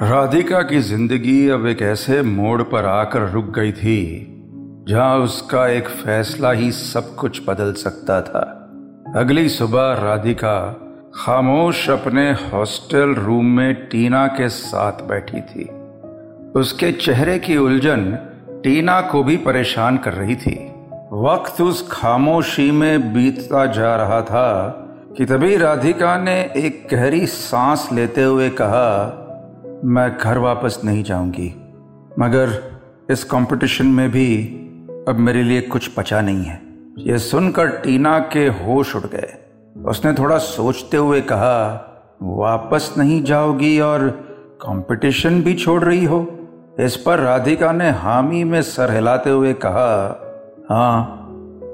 राधिका की ज़िंदगी अब एक ऐसे मोड़ पर आकर रुक गई थी, जहाँ उसका एक फैसला ही सब कुछ बदल सकता था। अगली सुबह राधिका खामोश अपने हॉस्टल रूम में टीना के साथ बैठी थी। उसके चेहरे की उलझन टीना को भी परेशान कर रही थी। वक्त उस खामोशी में बीतता जा रहा था कि तभी राधिका ने एक गहरी सांस लेते हुए कहा मैं घर वापस नहीं जाऊँगी। मगर इस कंपटीशन में भी अब मेरे लिए कुछ बचा नहीं है। यह सुनकर टीना के होश उड़ गए। उसने थोड़ा सोचते हुए कहा, वापस नहीं जाओगी और कंपटीशन भी छोड़ रही हो? इस पर राधिका ने हामी में सर हिलाते हुए कहा हाँ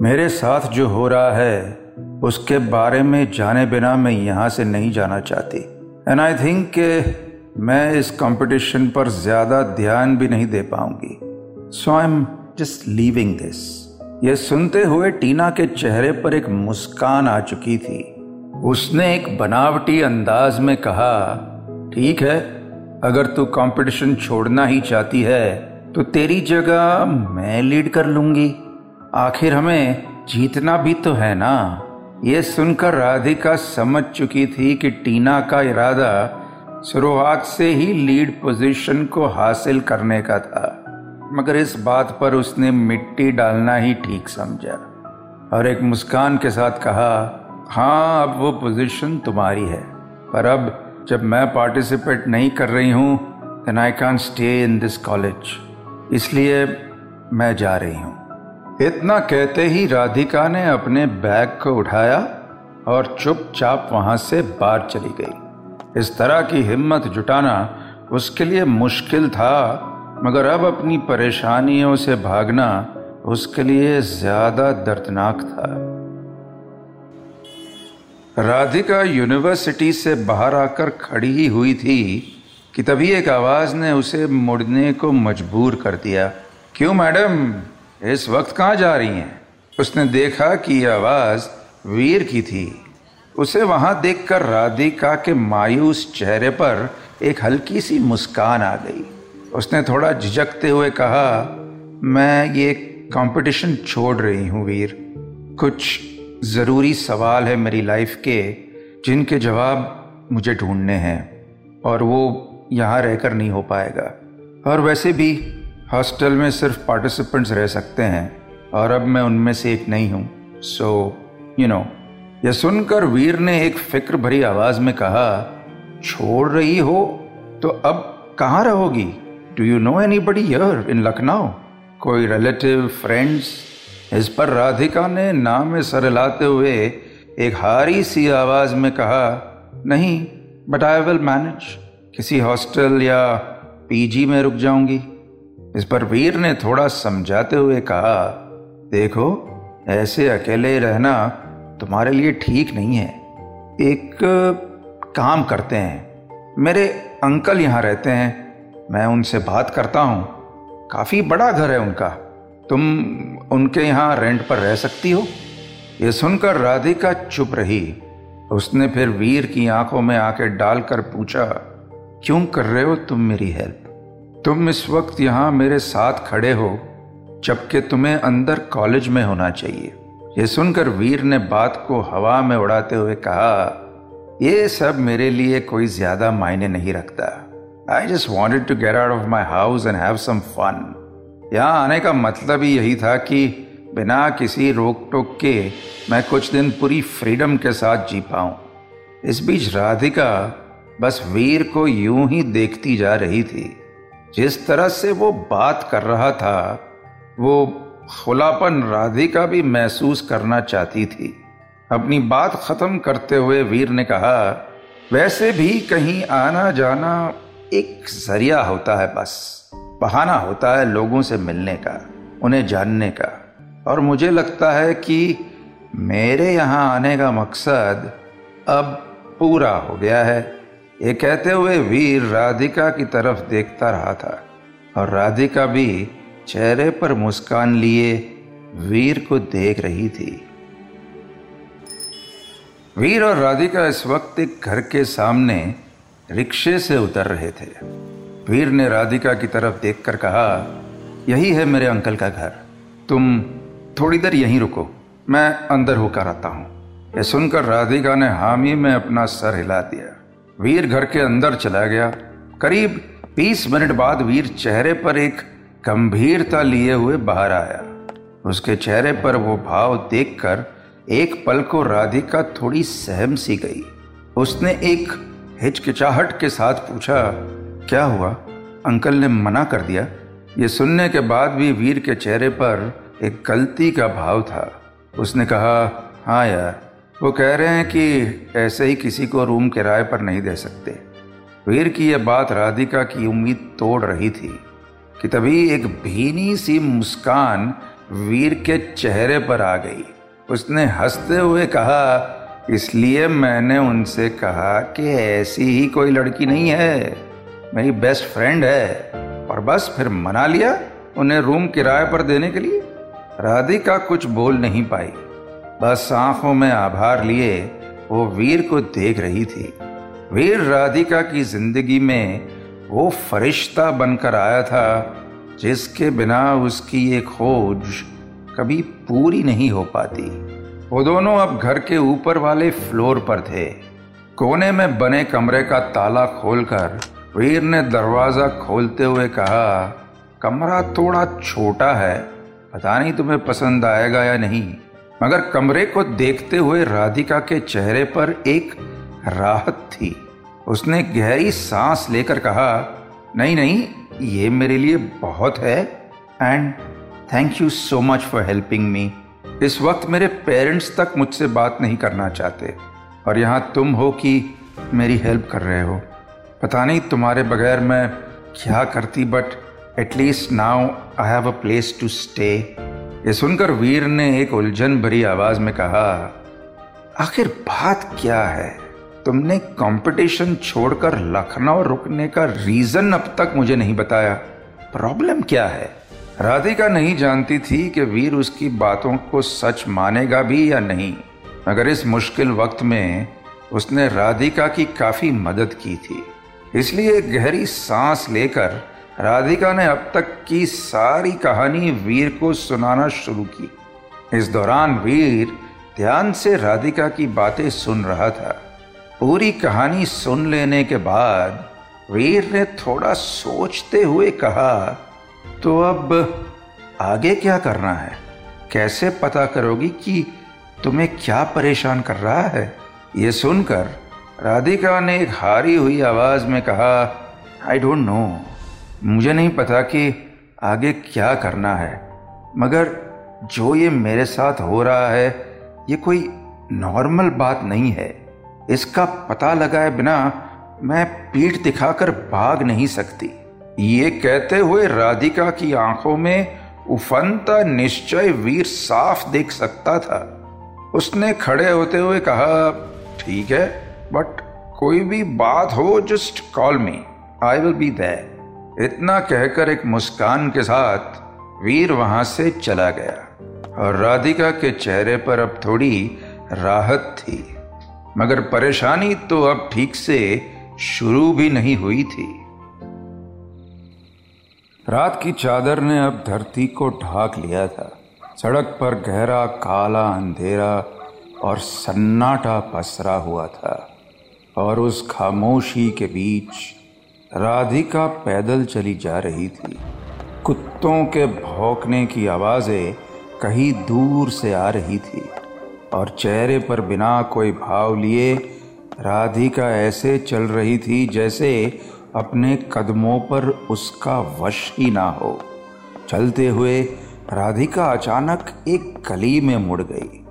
मेरे साथ जो हो रहा है, उसके बारे में जाने बिना मैं यहाँ से नहीं जाना चाहती। एंड आई थिंक मैं इस कंपटीशन पर ज़्यादा ध्यान भी नहीं दे पाऊँगी। So I am just leaving this यह सुनते हुए टीना के चेहरे पर एक मुस्कान आ चुकी थी। उसने एक बनावटी अंदाज में कहा, ठीक है, अगर तू कंपटीशन छोड़ना ही चाहती है तो तेरी जगह मैं लीड कर लूँगी। आखिर हमें जीतना भी तो है ना? ये सुनकर राधिका समझ चुकी थी कि टीना का इरादा शुरुआत से ही लीड पोजीशन को हासिल करने का था, मगर इस बात पर उसने मिट्टी डालना ही ठीक समझा। और एक मुस्कान के साथ कहा हाँ अब वो पोजीशन तुम्हारी है, पर अब जब मैं पार्टिसिपेट नहीं कर रही हूँ then I can stay in this college इसलिए मैं जा रही हूँ। इतना कहते ही राधिका ने अपने बैग को उठाया और चुपचाप वहाँ से बाहर चली गई। इस तरह की हिम्मत जुटाना उसके लिए मुश्किल था, मगर अब अपनी परेशानियों से भागना उसके लिए ज़्यादा दर्दनाक था। राधिका यूनिवर्सिटी से बाहर आकर खड़ी ही हुई थी कि तभी एक आवाज़ ने उसे मुड़ने को मजबूर कर दिया। क्यों मैडम? इस वक्त कहाँ जा रही हैं? उसने देखा कि यह आवाज़ वीर की थी। उसे वहाँ देखकर राधिका के मायूस चेहरे पर एक हल्की सी मुस्कान आ गई। उसने थोड़ा झिझकते हुए कहा, मैं ये कंपटीशन छोड़ रही हूँ वीर। कुछ ज़रूरी सवाल है मेरी लाइफ के, जिनके जवाब मुझे ढूँढने हैं, और वो यहाँ रहकर नहीं हो पाएगा। और वैसे भी हॉस्टल में सिर्फ़ पार्टिसिपेंट्स रह सकते हैं, और अब मैं उनमें से एक नहीं हूँ। सो यू नो यह सुनकर वीर ने एक फ़िक्र भरी आवाज़ में कहा, छोड़ रही हो तो अब कहाँ रहोगी? Do you know anybody here in Lucknow कोई रिलेटिव फ्रेंड्स इस पर राधिका ने नाम में सर लाते हुए एक हारी सी आवाज़ में कहा, नहीं बट आई विल मैनेज किसी हॉस्टल या पीजी में रुक जाऊँगी. इस पर वीर ने थोड़ा समझाते हुए कहा, देखो, ऐसे अकेले रहना तुम्हारे लिए ठीक नहीं है। एक काम करते हैं। मेरे अंकल यहाँ रहते हैं। मैं उनसे बात करता हूँ। काफ़ी बड़ा घर है उनका। तुम उनके यहाँ रेंट पर रह सकती हो। ये सुनकर राधिका चुप रही। उसने फिर वीर की आँखों में आके डालकर पूछा, क्यों कर रहे हो तुम मेरी हेल्प? तुम इस वक्त यहाँ मेरे साथ खड़े हो, जबकि तुम्हें अंदर कॉलेज में होना चाहिए। ये सुनकर वीर ने बात को हवा में उड़ाते हुए कहा, ये सब मेरे लिए कोई ज़्यादा मायने नहीं रखता। I just wanted to get out of my house and have some fun यहाँ आने का मतलब ही यही था कि बिना किसी रोक टोक के मैं कुछ दिन पूरी फ्रीडम के साथ जी पाऊँ। इस बीच राधिका बस वीर को यूँ ही देखती जा रही थी। जिस तरह से वो बात कर रहा था, वो खुलापन राधिका भी महसूस करना चाहती थी। अपनी बात खत्म करते हुए वीर ने कहा, वैसे भी कहीं आना जाना एक ज़रिया होता है बस। बहाना होता है लोगों से मिलने का, उन्हें जानने का। और मुझे लगता है कि मेरे यहाँ आने का मकसद अब पूरा हो गया है। ये कहते हुए वीर राधिका की तरफ़ देखता रहा था। और राधिका भी चेहरे पर मुस्कान लिए वीर को देख रही थी। वीर और राधिका इस वक्त एक घर के सामने रिक्शे से उतर रहे थे। वीर ने राधिका की तरफ़ देखकर कहा, यही है मेरे अंकल का घर। तुम थोड़ी देर यहीं रुको, मैं अंदर होकर आता हूँ। यह सुनकर राधिका ने हामी में अपना सर हिला दिया। वीर घर के अंदर चला गया। करीब बीस मिनट बाद वीर चेहरे पर एक गंभीरता लिए हुए बाहर आया। उसके चेहरे पर वो भाव देखकर एक पल को राधिका थोड़ी सहम सी गई। उसने एक हिचकिचाहट के साथ पूछा, क्या हुआ? अंकल ने मना कर दिया? ये सुनने के बाद भी वीर के चेहरे पर एक गलती का भाव था। उसने कहा हाँ यार, वो कह रहे हैं कि ऐसे ही किसी को रूम किराए पर नहीं दे सकते। वीर की यह बात राधिका की उम्मीद तोड़ रही थी। कि तभी एक भीनी सी मुस्कान वीर के चेहरे पर आ गई। उसने हँसते हुए कहा, इसलिए मैंने उनसे कहा कि ऐसी ही कोई लड़की नहीं है। मेरी बेस्ट फ्रेंड है। और बस फिर मना लिया उन्हें रूम किराए पर देने के लिए। राधिका कुछ बोल नहीं पाई। बस आँखों में आभार लिए वो वीर को देख रही थी। वीर राधिका की ज़िंदगी में वो फरिश्ता बनकर आया था, जिसके बिना उसकी ये खोज कभी पूरी नहीं हो पाती। वो दोनों अब घर के ऊपर वाले फ्लोर पर थे। कोने में बने कमरे का ताला खोलकर वीर ने दरवाज़ा खोलते हुए कहा, कमरा थोड़ा छोटा है, पता नहीं तुम्हें पसंद आएगा या नहीं, मगर कमरे को देखते हुए राधिका के चेहरे पर एक राहत थी। उसने गहरी सांस लेकर कहा, नहीं नहीं, ये मेरे लिए बहुत है and thank you so much for helping me इस वक्त मेरे पेरेंट्स तक मुझसे बात नहीं करना चाहते और यहाँ तुम हो कि मेरी हेल्प कर रहे हो। पता नहीं तुम्हारे बगैर मैं क्या करती but at least now I have a place to stay ये सुनकर वीर ने एक उलझन भरी आवाज़ में कहा, आखिर बात क्या है? तुमने कंपटीशन छोड़कर लखनऊ रुकने का रीजन अब तक मुझे नहीं बताया। प्रॉब्लम क्या है? राधिका नहीं जानती थी कि वीर उसकी बातों को सच मानेगा भी या नहीं। मगर इस मुश्किल वक्त में उसने राधिका की काफ़ी मदद की थी। इसलिए गहरी सांस लेकर राधिका ने अब तक की सारी कहानी वीर को सुनाना शुरू की। इस दौरान वीर ध्यान से राधिका की बातें सुन रहा था। पूरी कहानी सुन लेने के बाद वीर ने थोड़ा सोचते हुए कहा तो अब आगे क्या करना है? कैसे पता करोगी कि तुम्हें क्या परेशान कर रहा है? ये सुनकर राधिका ने एक हारी हुई आवाज़ में कहा आई डोंट नो मुझे नहीं पता कि आगे क्या करना है। मगर जो ये मेरे साथ हो रहा है, ये कोई नॉर्मल बात नहीं है। इसका पता लगाए बिना मैं पीठ दिखाकर भाग नहीं सकती। ये कहते हुए राधिका की आँखों में उफनता निश्चय वीर साफ़ देख सकता था। उसने खड़े होते हुए कहा, ठीक है, बट कोई भी बात हो just call me I will be there इतना कहकर एक मुस्कान के साथ वीर वहाँ से चला गया और राधिका के चेहरे पर अब थोड़ी राहत थी। मगर परेशानी तो अब ठीक से शुरू भी नहीं हुई थी। रात की चादर ने अब धरती को ढाक लिया था। सड़क पर गहरा, काला अंधेरा और सन्नाटा पसरा हुआ था और उस खामोशी के बीच राधिका पैदल चली जा रही थी। कुत्तों के भौंकने की आवाज़ें कहीं दूर से आ रही थी। और चेहरे पर बिना कोई भाव लिए राधिका ऐसे चल रही थी जैसे अपने कदमों पर उसका वश ही ना हो। चलते हुए राधिका अचानक एक गली में मुड़ गई।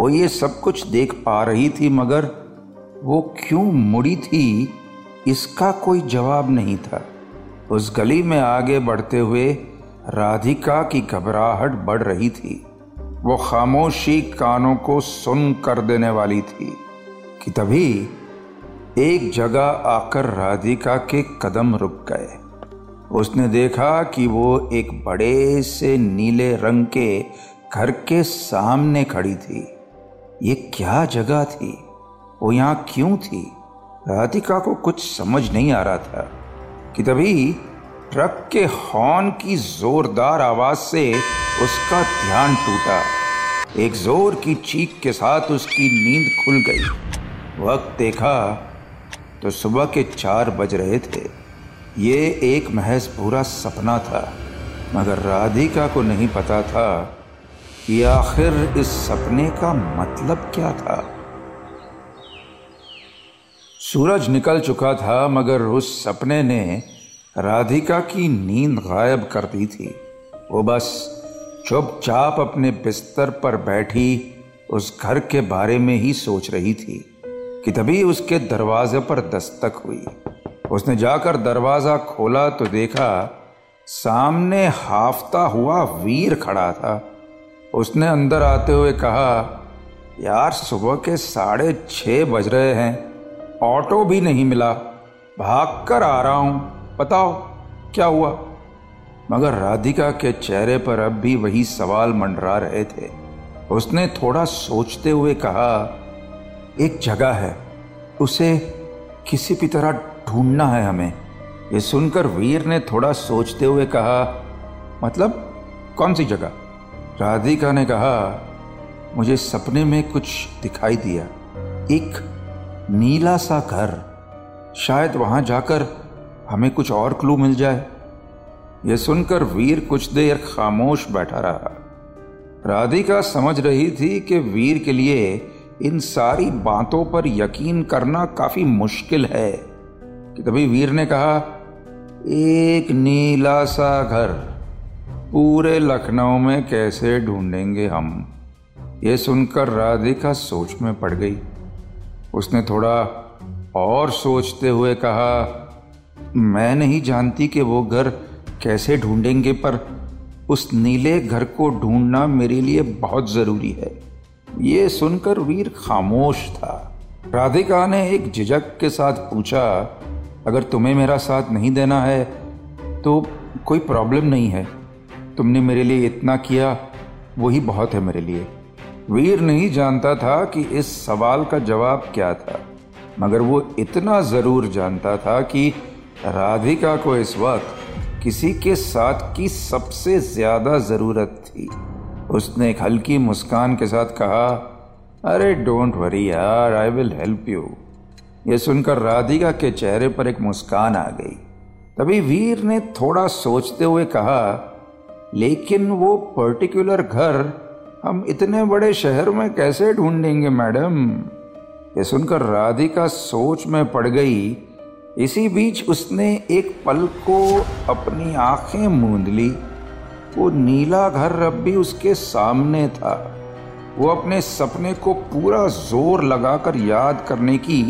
वो ये सब कुछ देख पा रही थी, मगर वो क्यों मुड़ी थी, इसका कोई जवाब नहीं था। उस गली में आगे बढ़ते हुए राधिका की घबराहट बढ़ रही थी। वो खामोशी कानों को सुन कर देने वाली थी कि तभी एक जगह आकर राधिका के कदम रुक गए। उसने देखा कि वो एक बड़े से नीले रंग के घर के सामने खड़ी थी। ये क्या जगह थी? वो यहाँ क्यों थी? राधिका को कुछ समझ नहीं आ रहा था कि तभी ट्रक के हॉर्न की जोरदार आवाज़ से उसका ध्यान टूटा। एक ज़ोर की चीख के साथ उसकी नींद खुल गई। वक्त देखा तो सुबह के चार बज रहे थे। ये एक महज पूरा सपना था, मगर राधिका को नहीं पता था कि आखिर इस सपने का मतलब क्या था। सूरज निकल चुका था, मगर उस सपने ने राधिका की नींद गायब कर दी थी। वो बस चुपचाप अपने बिस्तर पर बैठी उस घर के बारे में ही सोच रही थी कि तभी उसके दरवाजे पर दस्तक हुई। उसने जाकर दरवाज़ा खोला तो देखा सामने हाफता हुआ वीर खड़ा था। उसने अंदर आते हुए कहा, यार, सुबह के साढ़े छः बज रहे हैं। ऑटो भी नहीं मिला। भाग कर आ रहा हूँ। बताओ, क्या हुआ? मगर राधिका के चेहरे पर अब भी वही सवाल मंडरा रहे थे। उसने थोड़ा सोचते हुए कहा, एक जगह है, उसे किसी भी तरह ढूंढना है हमें। ये सुनकर वीर ने थोड़ा सोचते हुए कहा मतलब कौन सी जगह? राधिका ने कहा, मुझे सपने में कुछ दिखाई दिया। एक नीला सा घर, शायद वहाँ जाकर हमें कुछ और क्लू मिल जाए। यह सुनकर वीर कुछ देर खामोश बैठा रहा। राधिका समझ रही थी कि वीर के लिए इन सारी बातों पर यकीन करना काफ़ी मुश्किल है। कि तभी वीर ने कहा, एक नीला सा घर, पूरे लखनऊ में कैसे ढूंढेंगे हम? ये सुनकर राधिका सोच में पड़ गई। उसने थोड़ा और सोचते हुए कहा मैं नहीं जानती कि वो घर कैसे ढूंढेंगे, पर उस नीले घर को ढूंढना मेरे लिए बहुत ज़रूरी है। ये सुनकर वीर खामोश था। राधिका ने एक झिझक के साथ पूछा, अगर तुम्हें मेरा साथ नहीं देना है तो कोई प्रॉब्लम नहीं है। तुमने मेरे लिए इतना किया, वही बहुत है मेरे लिए। वीर नहीं जानता था कि इस सवाल का जवाब क्या था, मगर वो इतना ज़रूर जानता था कि राधिका को इस वक्त किसी के साथ की सबसे ज़्यादा ज़रूरत थी। उसने एक हल्की मुस्कान के साथ कहा, अरे डोंट वरी यार आई विल हेल्प यू ये सुनकर राधिका के चेहरे पर एक मुस्कान आ गई। तभी वीर ने थोड़ा सोचते हुए कहा, लेकिन वो पर्टिकुलर घर हम इतने बड़े शहर में कैसे ढूंढेंगे, मैडम? ये सुनकर राधिका सोच में पड़ गई इसी बीच उसने एक पल को अपनी आँखें मूंद ली। वो नीला घर अब भी उसके सामने था। वो अपने सपने को पूरा ज़ोर लगाकर याद करने की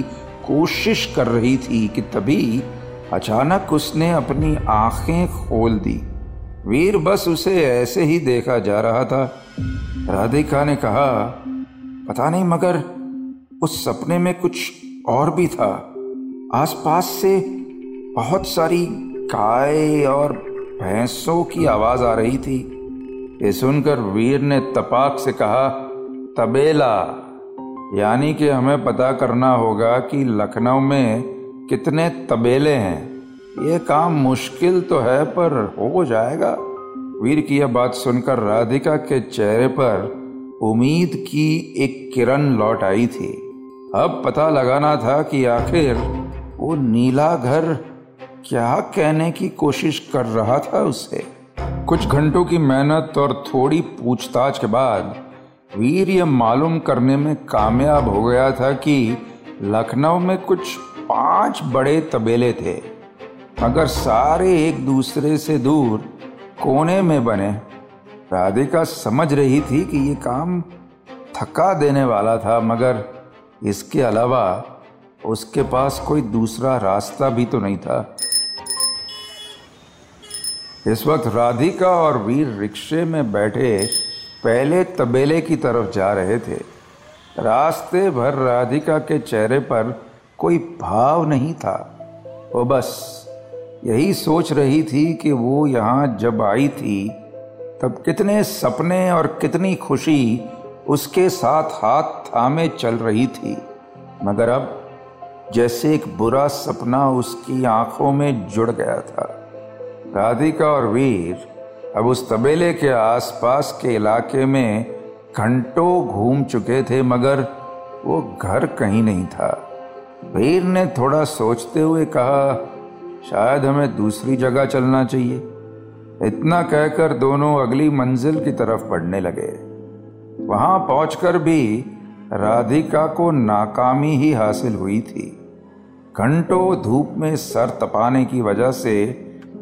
कोशिश कर रही थी कि तभी अचानक उसने अपनी आँखें खोल दी। वीर बस उसे ऐसे ही देखा जा रहा था। राधिका ने कहा, पता नहीं, मगर उस सपने में कुछ और भी था। आसपास से बहुत सारी गाय और भैंसों की आवाज़ आ रही थी। ये सुनकर वीर ने तपाक से कहा, तबेला, यानी कि हमें पता करना होगा कि लखनऊ में कितने तबेले हैं। ये काम मुश्किल तो है, पर हो जाएगा। वीर की यह बात सुनकर राधिका के चेहरे पर उम्मीद की एक किरण लौट आई थी। अब पता लगाना था कि आखिर वो नीला घर क्या कहने की कोशिश कर रहा था उससे कुछ घंटों की मेहनत और थोड़ी पूछताछ के बाद वीर यह मालूम करने में कामयाब हो गया था कि लखनऊ में कुछ पाँच बड़े तबेले थे। मगर सारे एक दूसरे से दूर कोने में बने, राधिका समझ रही थी कि ये काम थका देने वाला था, मगर इसके अलावा उसके पास कोई दूसरा रास्ता भी तो नहीं था। इस वक्त राधिका और वीर रिक्शे में बैठे पहले तबेले की तरफ़ जा रहे थे। रास्ते भर राधिका के चेहरे पर कोई भाव नहीं था। वो बस यही सोच रही थी कि वो यहाँ जब आई थी, तब कितने सपने और कितनी खुशी उसके साथ हाथ थामे चल रही थी। मगर अब जैसे एक बुरा सपना उसकी आँखों में जुड़ गया था। राधिका और वीर अब उस तबेले के आसपास के इलाके में घंटों घूम चुके थे, मगर वो घर कहीं नहीं था। वीर ने थोड़ा सोचते हुए कहा, शायद हमें दूसरी जगह चलना चाहिए। इतना कहकर दोनों अगली मंजिल की तरफ़ बढ़ने लगे। वहाँ पहुंचकर भी राधिका को नाकामी ही हासिल हुई थी। घंटों धूप में सर तपाने की वजह से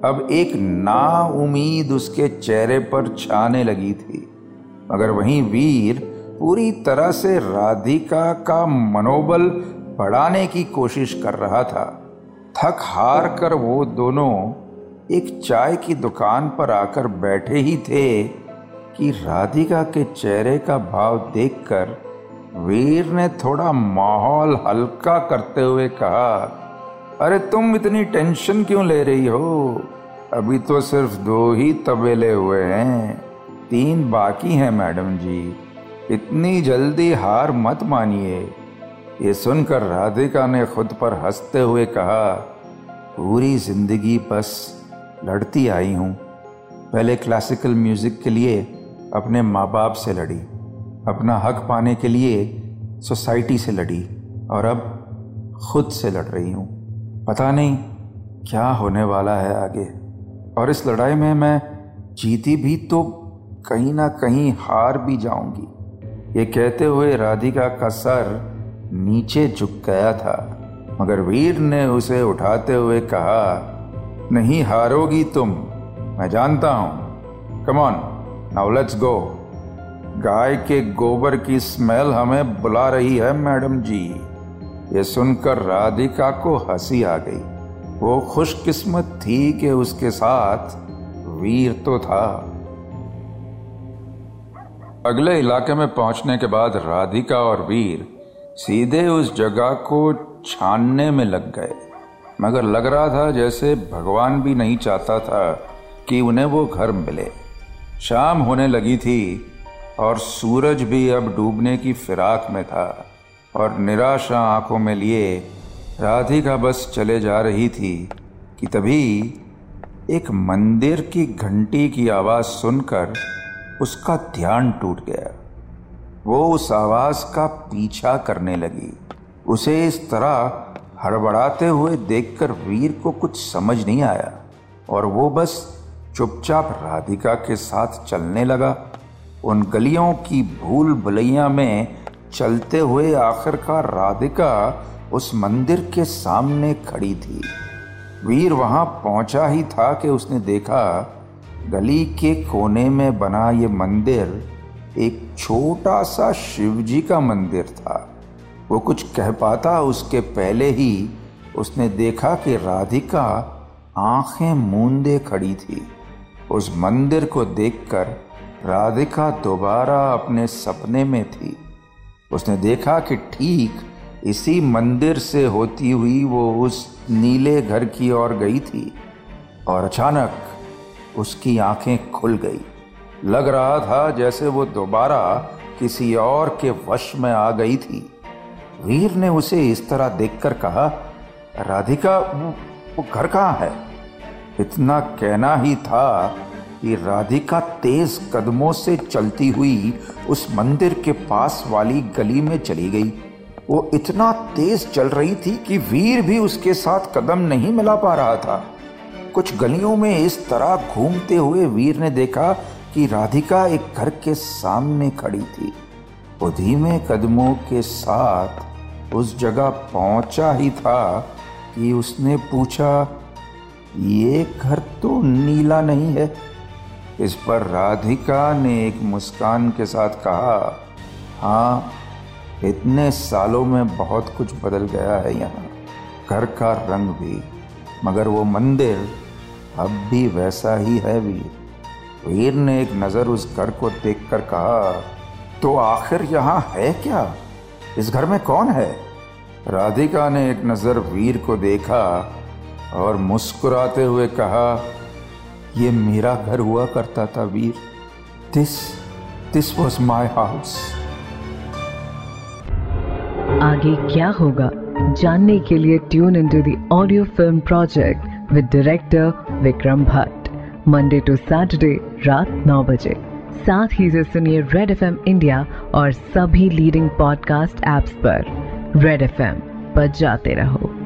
अब एक ना उम्मीद उसके चेहरे पर छाने लगी थी। मगर वहीं वीर पूरी तरह से राधिका का मनोबल बढ़ाने की कोशिश कर रहा था। थक हार कर वो दोनों एक चाय की दुकान पर आकर बैठे ही थे कि राधिका के चेहरे का भाव देखकर वीर ने थोड़ा माहौल हल्का करते हुए कहा, अरे, तुम इतनी टेंशन क्यों ले रही हो? अभी तो सिर्फ़ दो ही तबेले हुए हैं। तीन बाकी हैं, मैडम जी। इतनी जल्दी हार मत मानिए। ये सुनकर राधिका ने खुद पर हँसते हुए कहा, पूरी ज़िंदगी बस लड़ती आई हूँ। पहले क्लासिकल म्यूज़िक के लिए अपने माँ बाप से लड़ी। अपना हक पाने के लिए सोसाइटी से लड़ी और अब खुद से लड़ रही हूँ। पता नहीं क्या होने वाला है आगे। और इस लड़ाई में मैं जीती भी तो कहीं ना कहीं हार भी जाऊँगी। ये कहते हुए राधिका का सर नीचे झुक गया था, मगर वीर ने उसे उठाते हुए कहा, नहीं हारोगी तुम, मैं जानता हूँ। Come on now let's go गाय के गोबर की स्मेल हमें बुला रही है, मैडम जी। ये सुनकर राधिका को हँसी आ गई। वो खुशकिस्मत थी कि उसके साथ वीर तो था। अगले इलाके में पहुँचने के बाद राधिका और वीर सीधे उस जगह को छानने में लग गए। मगर लग रहा था जैसे भगवान भी नहीं चाहता था कि उन्हें वो घर मिले। शाम होने लगी थी और सूरज भी अब डूबने की फिराक में था और निराशा आँखों में लिए राधिका बस चले जा रही थी कि तभी एक मंदिर की घंटी की आवाज़ सुनकर उसका ध्यान टूट गया। वो उस आवाज़ का पीछा करने लगी। उसे इस तरह हड़बड़ाते हुए देखकर वीर को कुछ समझ नहीं आया और वो बस चुपचाप राधिका के साथ चलने लगा। उन गलियों की भूल भुलैया में चलते हुए आखिरकार राधिका उस मंदिर के सामने खड़ी थी। वीर वहाँ पहुँचा ही था कि उसने देखा, गली के कोने में बना ये मंदिर एक छोटा सा शिवजी का मंदिर था। वो कुछ कह पाता, उसके पहले ही उसने देखा कि राधिका आँखें मूंदे खड़ी थी। उस मंदिर को देखकर राधिका दोबारा अपने सपने में थी। उसने देखा कि ठीक इसी मंदिर से होती हुई वो उस नीले घर की ओर गई थी और अचानक उसकी आँखें खुल गई। लग रहा था जैसे वो दोबारा किसी और के वश में आ गई थी। वीर ने उसे इस तरह देखकर कहा राधिका वो, घर कहाँ है? इतना कहना ही था कि राधिका तेज कदमों से चलती हुई उस मंदिर के पास वाली गली में चली गई। वो इतना तेज चल रही थी कि वीर भी उसके साथ कदम नहीं मिला पा रहा था। कुछ गलियों में इस तरह घूमते हुए वीर ने देखा कि राधिका एक घर के सामने खड़ी थी। वो धीमे कदमों के साथ उस जगह पहुँचा ही था कि उसने पूछा, ये घर तो नीला नहीं है? इस पर राधिका ने एक मुस्कान के साथ कहा हाँ इतने सालों में बहुत कुछ बदल गया है यहाँ। घर का रंग भी, मगर वो मंदिर अब भी वैसा ही है वीर वीर ने एक नज़र उस घर को देखकर कहा तो आखिर यहाँ है क्या? इस घर में कौन है? राधिका ने एक नज़र वीर को देखा और मुस्कुराते हुए कहा यह मेरा घर हुआ करता था Veer. This this was my house आगे क्या होगा? जानने के लिए tune in to audio film project with director Vikram Bhatt Monday to Saturday रात नौ बजे। साथ ही से सुनिए रेड एफएम इंडिया और सभी लीडिंग पॉडकास्ट एप्स पर। रेड एफ़ पर जाते रहो।